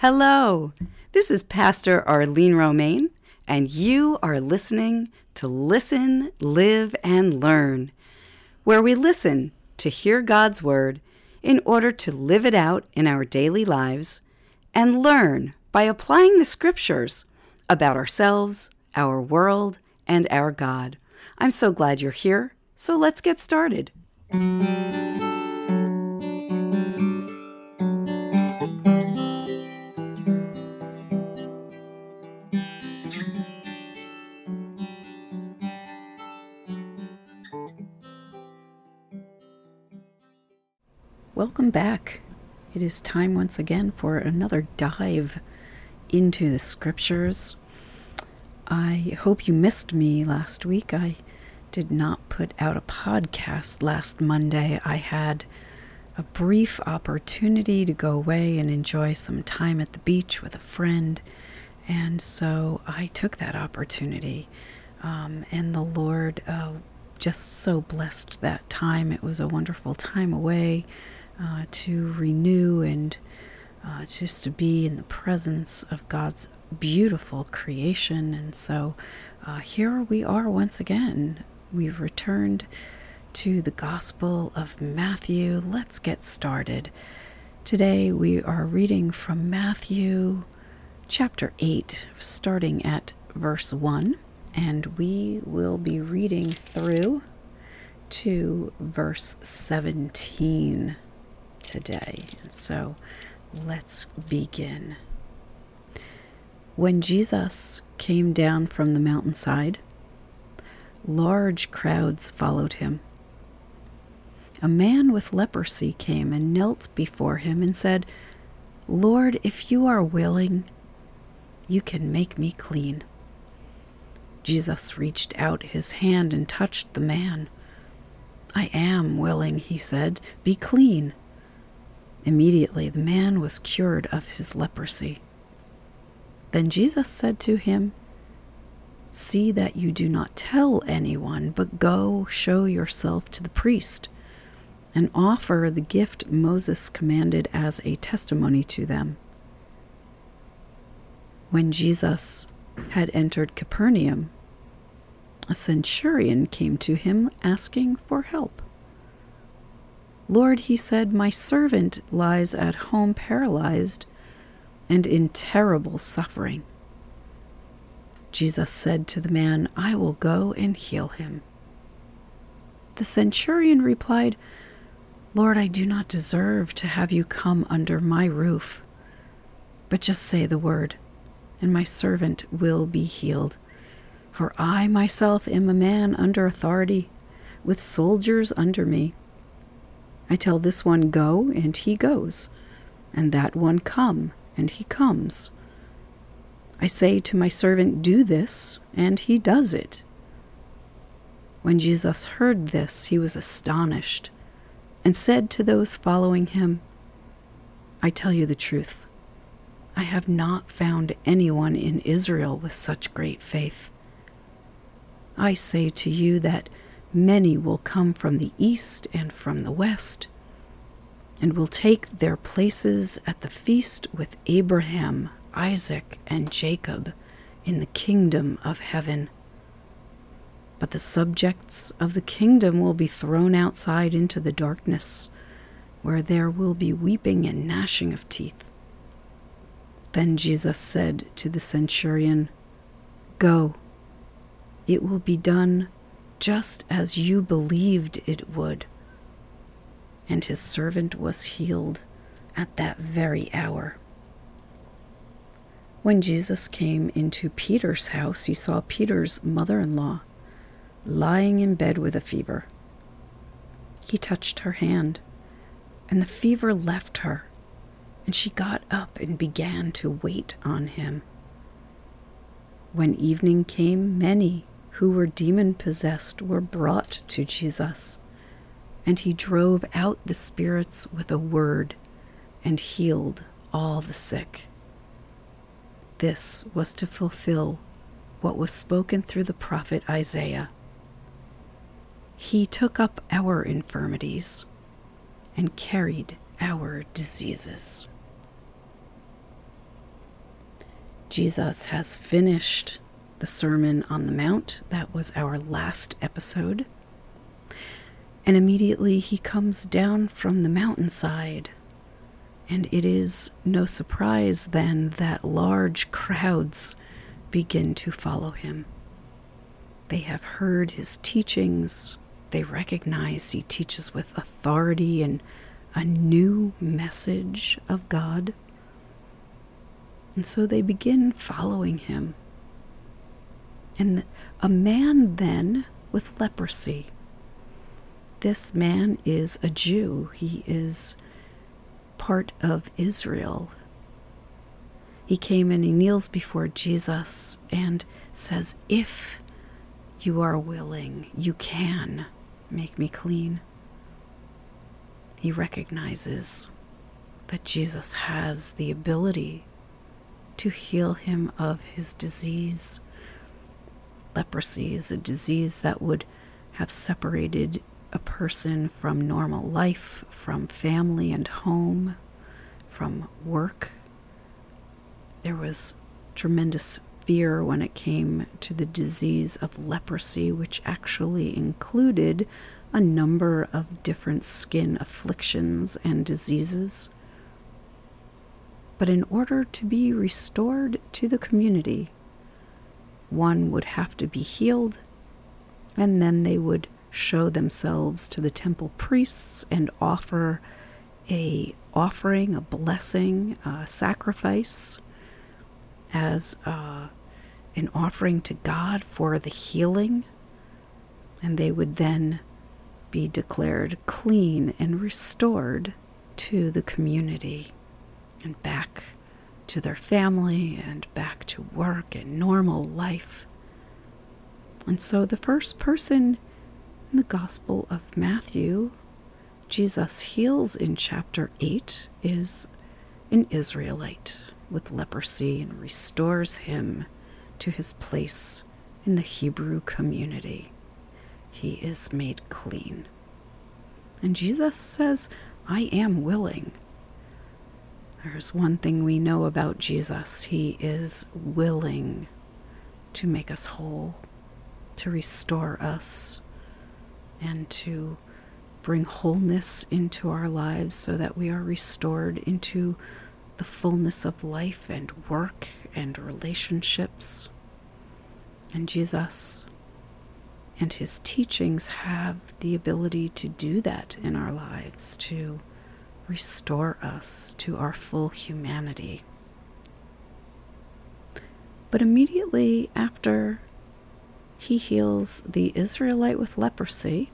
Hello, this is Pastor Arlene Romaine, and you are listening to Listen, Live, and Learn, where we listen to hear God's Word in order to live it out in our daily lives and learn by applying the Scriptures about ourselves, our world, and our God. I'm so glad you're here, so let's get started. Welcome back. It is time once again for another dive into the scriptures. I hope you missed me last week. I did not put out a podcast last Monday. I had a brief opportunity to go away and enjoy some time at the beach with a friend. And so I took that opportunity. Um, and the Lord uh, just so blessed that time. It was a wonderful time away uh, to renew and uh, just to be in the presence of God's beautiful creation. And so uh, here we are once again. We've returned to the Gospel of Matthew. Let's get started. Today we are reading from Matthew chapter 8, starting at verse 1, and we will be reading through to verse 17 today. And so let's begin. When Jesus came down from the mountainside, large crowds followed him. A man with leprosy came and knelt before him and said, Lord, if you are willing, you can make me clean. Jesus reached out his hand and touched the man. I am willing, he said. Be clean. Immediately the man was cured of his leprosy. Then Jesus said to him, See that you do not tell anyone, but go show yourself to the priest and offer the gift Moses commanded as a testimony to them. When Jesus had entered Capernaum, a centurion came to him asking for help. Lord, he said, my servant lies at home paralyzed and in terrible suffering. Jesus said to the man, I will go and heal him. The centurion replied, Lord, I do not deserve to have you come under my roof, but just say the word, and my servant will be healed. For I myself am a man under authority, with soldiers under me. I tell this one, Go, and he goes, and that one, Come, and he comes. I say to my servant, Do this, and he does it. When Jesus heard this, he was astonished, and said to those following him, I tell you the truth. I have not found anyone in Israel with such great faith. I say to you that Many will come from the east and from the west, and will take their places at the feast with Abraham, Isaac, and Jacob in the kingdom of heaven. But the subjects of the kingdom will be thrown outside into the darkness, where there will be weeping and gnashing of teeth. Then Jesus said to the centurion, Go, it will be done just as you believed it would. And his servant was healed at that very hour. When Jesus came into Peter's house, he saw Peter's mother in law lying in bed with a fever. He touched her hand, and the fever left her, and she got up and began to wait on him. When evening came, many who were demon possessed were brought to Jesus, and he drove out the spirits with a word and healed all the sick. This was to fulfill what was spoken through the prophet Isaiah. He took up our infirmities and carried our diseases. Jesus has finished the Sermon on the Mount. That was our last episode. And immediately he comes down from the mountainside. And it is no surprise then that large crowds begin to follow him. They have heard his teachings. They recognize he teaches with authority and a new message of God. And so they begin following him. And a man then with leprosy. This man is a Jew. He is part of Israel. He came and he kneels before Jesus and says, If you are willing, you can make me clean. He recognizes that Jesus has the ability to heal him of his disease. Leprosy is a disease that would have separated a person from normal life, from family and home, from work. There was tremendous fear when it came to the disease of leprosy, which actually included a number of different skin afflictions and diseases. But in order to be restored to the community, one would have to be healed, and then they would show themselves to the temple priests and offer a offering, a blessing, a sacrifice as uh, an offering to God for the healing, and they would then be declared clean and restored to the community and back to their family and back to work and normal life. And so the first person in the Gospel of Matthew, Jesus heals in chapter 8, is an Israelite with leprosy and restores him to his place in the Hebrew community. He is made clean. And Jesus says, I am willing there's one thing we know about Jesus He is willing to make us whole, to restore us, and to bring wholeness into our lives so that we are restored into the fullness of life and work and relationships. And Jesus and his teachings have the ability to do that in our lives, to restore us to our full humanity. But immediately after he heals the Israelite with leprosy,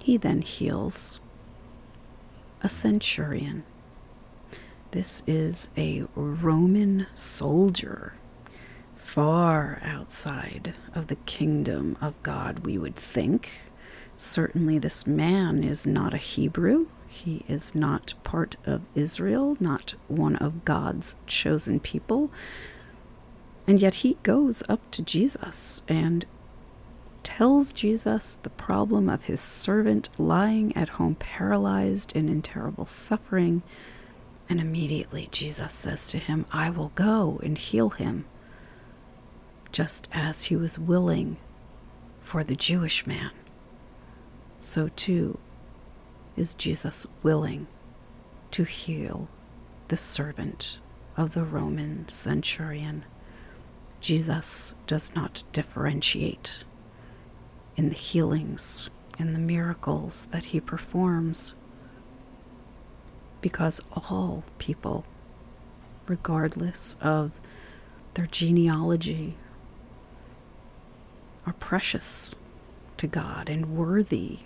he then heals a centurion. This is a Roman soldier far outside of the kingdom of God, we would think. Certainly, this man is not a Hebrew. He is not part of Israel, not one of God's chosen people. And yet he goes up to Jesus and tells Jesus the problem of his servant lying at home paralyzed and in terrible suffering. And immediately Jesus says to him, I will go and heal him, just as he was willing for the Jewish man so too is Jesus willing to heal the servant of the Roman centurion. Jesus does not differentiate in the healings and the miracles that he performs because all people, regardless of their genealogy, are precious to God and worthy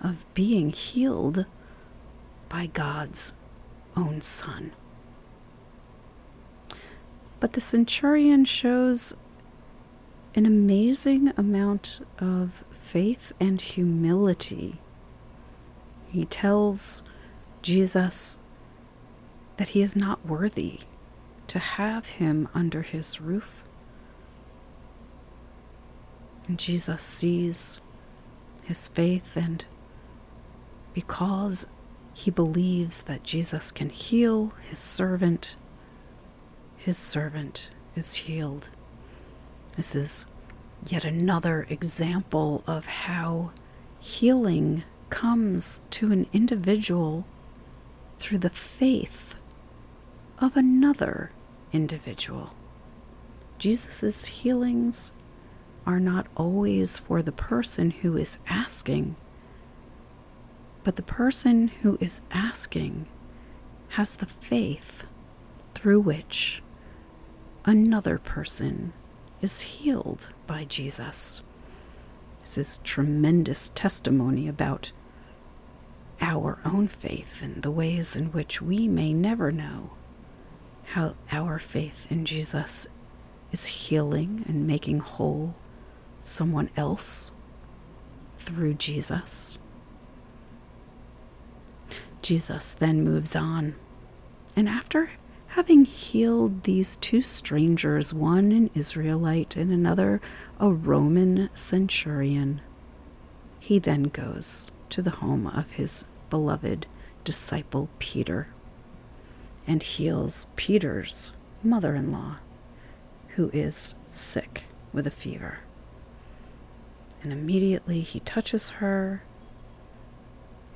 of being healed by God's own Son. But the centurion shows an amazing amount of faith and humility. He tells Jesus that he is not worthy to have him under his roof. And Jesus sees his faith, and because he believes that Jesus can heal his servant, his servant is healed. This is yet another example of how healing comes to an individual through the faith of another individual. Jesus' healings are not always for the person who is asking, but the person who is asking has the faith through which another person is healed by Jesus. This is tremendous testimony about our own faith and the ways in which we may never know how our faith in Jesus is healing and making whole someone else through Jesus. Jesus then moves on, and after having healed these two strangers, one an Israelite and another a Roman centurion, he then goes to the home of his beloved disciple Peter and heals Peter's mother in law, who is sick with a fever. And immediately he touches her,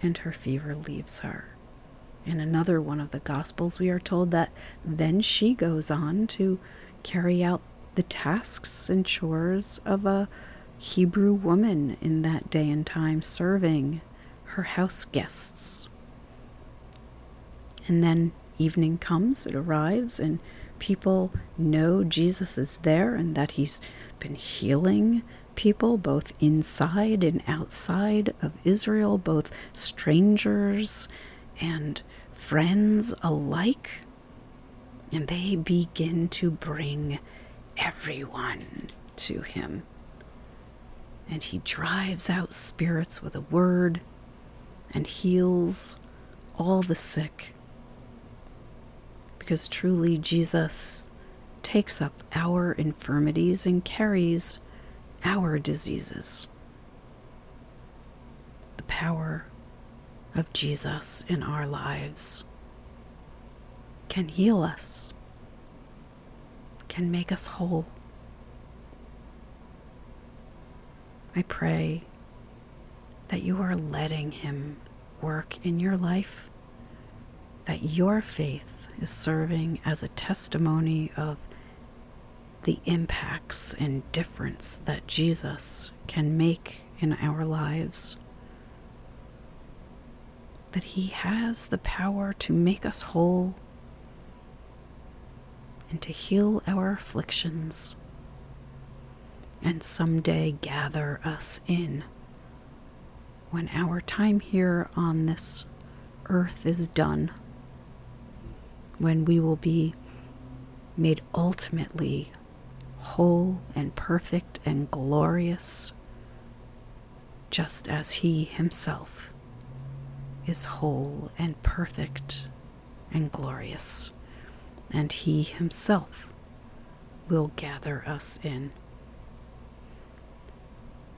and her fever leaves her. In another one of the Gospels, we are told that then she goes on to carry out the tasks and chores of a Hebrew woman in that day and time, serving her house guests. And then evening comes, it arrives, and people know Jesus is there and that he's been healing people both inside and outside of Israel, both strangers and friends alike. And they begin to bring everyone to him. And he drives out spirits with a word and heals all the sick. Because truly, Jesus takes up our infirmities and carries our diseases. The power of Jesus in our lives can heal us, can make us whole. I pray that you are letting Him work in your life, that your faith is serving as a testimony of the impacts and difference that Jesus can make in our lives. That He has the power to make us whole and to heal our afflictions and someday gather us in when our time here on this earth is done, when we will be made ultimately whole and perfect and glorious, just as He Himself is whole and perfect and glorious, and He Himself will gather us in.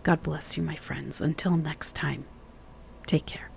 God bless you, my friends. Until next time, take care.